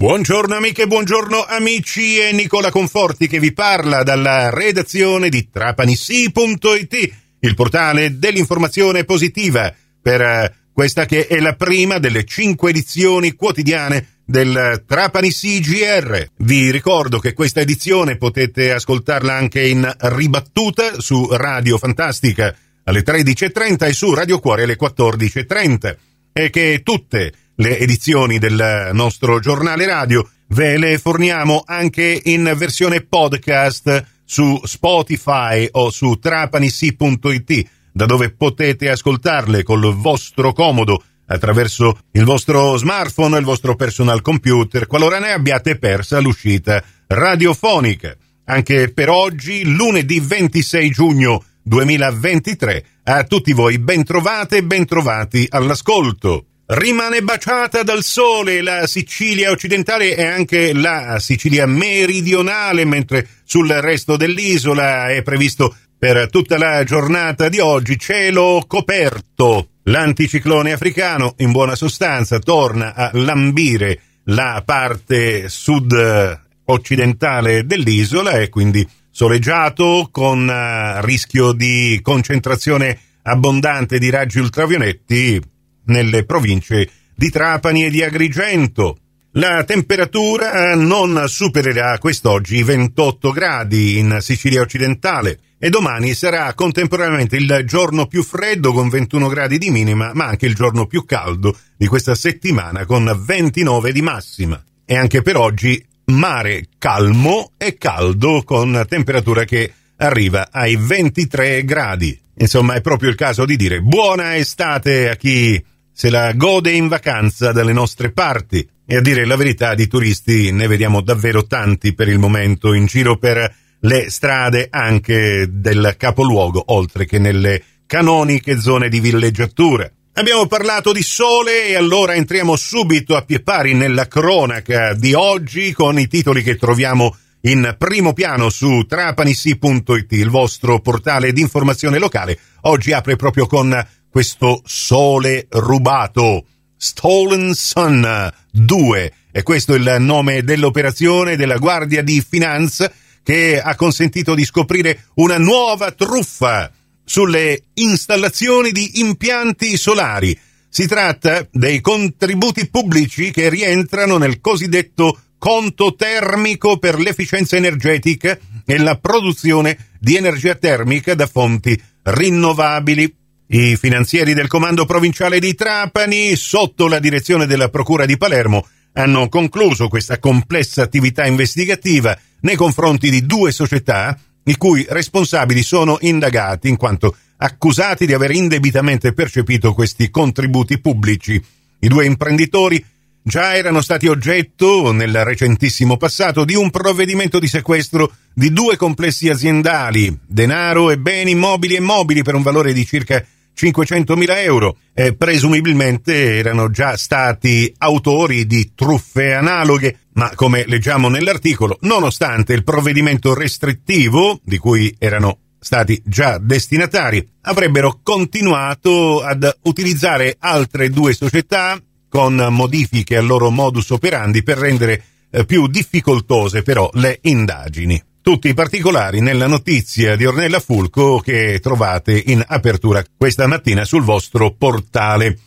Buongiorno amiche, buongiorno amici, è Nicola Conforti che vi parla dalla redazione di trapanissi.it, il portale dell'informazione positiva per eh, questa che è la prima delle cinque edizioni quotidiane del Trapani CGR. Vi ricordo che questa edizione potete ascoltarla anche in ribattuta su Radio Fantastica alle 13.30 e su Radio Cuore alle 14.30 e che tutte le edizioni del nostro giornale radio ve le forniamo anche in versione podcast su Spotify o su trapanissi.it da dove potete ascoltarle col vostro comodo attraverso il vostro smartphone il vostro personal computer qualora ne abbiate persa l'uscita radiofonica. Anche per oggi, lunedì 26 giugno 2023, a tutti voi bentrovate e bentrovati all'ascolto. Rimane baciata dal sole la Sicilia occidentale e anche la Sicilia meridionale, mentre sul resto dell'isola è previsto per tutta la giornata di oggi cielo coperto. L'anticiclone africano, in buona sostanza, torna a lambire la parte sud occidentale dell'isola e quindi soleggiato con uh, rischio di concentrazione abbondante di raggi ultravioletti nelle province di Trapani e di Agrigento. La temperatura non supererà quest'oggi i 28 gradi in Sicilia occidentale e domani sarà contemporaneamente il giorno più freddo con 21 gradi di minima, ma anche il giorno più caldo di questa settimana con 29 di massima. E anche per oggi mare calmo e caldo con temperatura che arriva ai 23 gradi. Insomma, è proprio il caso di dire buona estate a chi se la gode in vacanza dalle nostre parti. E a dire la verità, di turisti ne vediamo davvero tanti per il momento in giro per le strade anche del capoluogo, oltre che nelle canoniche zone di villeggiatura. Abbiamo parlato di sole e allora entriamo subito a pie pari nella cronaca di oggi con i titoli che troviamo in primo piano su trapanissi.it, il vostro portale di informazione locale. Oggi apre proprio con questo sole rubato. Stolen Sun 2. E questo è il nome dell'operazione della Guardia di Finanza che ha consentito di scoprire una nuova truffa sulle installazioni di impianti solari. Si tratta dei contributi pubblici che rientrano nel cosiddetto conto termico per l'efficienza energetica e la produzione di energia termica da fonti rinnovabili. I finanzieri del comando provinciale di Trapani, sotto la direzione della Procura di Palermo, hanno concluso questa complessa attività investigativa nei confronti di due società i cui responsabili sono indagati in quanto accusati di aver indebitamente percepito questi contributi pubblici. I due imprenditori già erano stati oggetto, nel recentissimo passato, di un provvedimento di sequestro di due complessi aziendali, denaro e beni mobili e mobili per un valore di circa 500.000 euro. Eh, presumibilmente erano già stati autori di truffe analoghe, ma come leggiamo nell'articolo, nonostante il provvedimento restrittivo di cui erano stati già destinatari, avrebbero continuato ad utilizzare altre due società con modifiche al loro modus operandi per rendere eh, più difficoltose però le indagini. Tutti i particolari nella notizia di Ornella Fulco che trovate in apertura questa mattina sul vostro portale.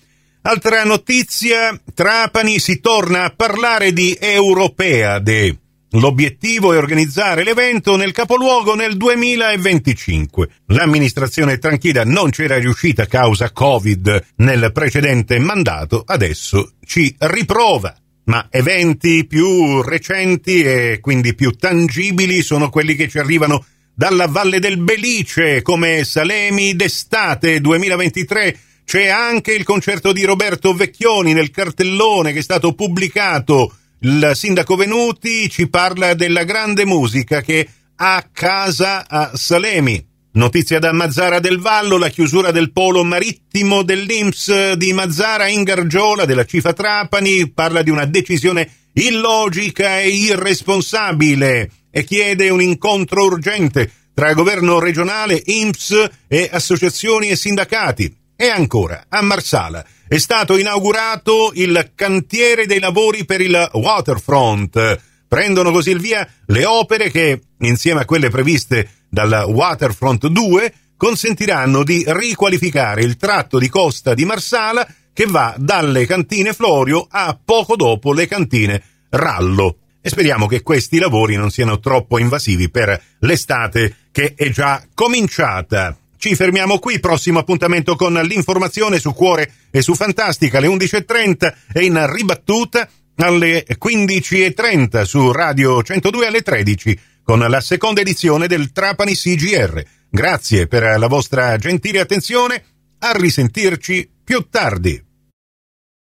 Altra notizia, Trapani si torna a parlare di Europeade. L'obiettivo è organizzare l'evento nel capoluogo nel 2025. L'amministrazione tranquilla non c'era riuscita a causa Covid nel precedente mandato, adesso ci riprova ma eventi più recenti e quindi più tangibili sono quelli che ci arrivano dalla Valle del Belice, come Salemi d'estate 2023. C'è anche il concerto di Roberto Vecchioni nel cartellone che è stato pubblicato. Il sindaco Venuti ci parla della grande musica che ha casa a Salemi. Notizia da Mazzara del Vallo, la chiusura del polo marittimo dell'Inps di Mazzara in Gargiola della Cifa Trapani parla di una decisione illogica e irresponsabile e chiede un incontro urgente tra governo regionale, INPS e associazioni e sindacati. E ancora, a Marsala è stato inaugurato il cantiere dei lavori per il waterfront. Prendono così il via le opere che, insieme a quelle previste dal Waterfront 2, consentiranno di riqualificare il tratto di costa di Marsala che va dalle cantine Florio a poco dopo le cantine Rallo. E speriamo che questi lavori non siano troppo invasivi per l'estate che è già cominciata. Ci fermiamo qui, prossimo appuntamento con l'informazione su Cuore e su Fantastica alle 11.30 e in ribattuta alle 15.30 su Radio 102 alle 13 con la seconda edizione del Trapani CGR. Grazie per la vostra gentile attenzione, a risentirci più tardi.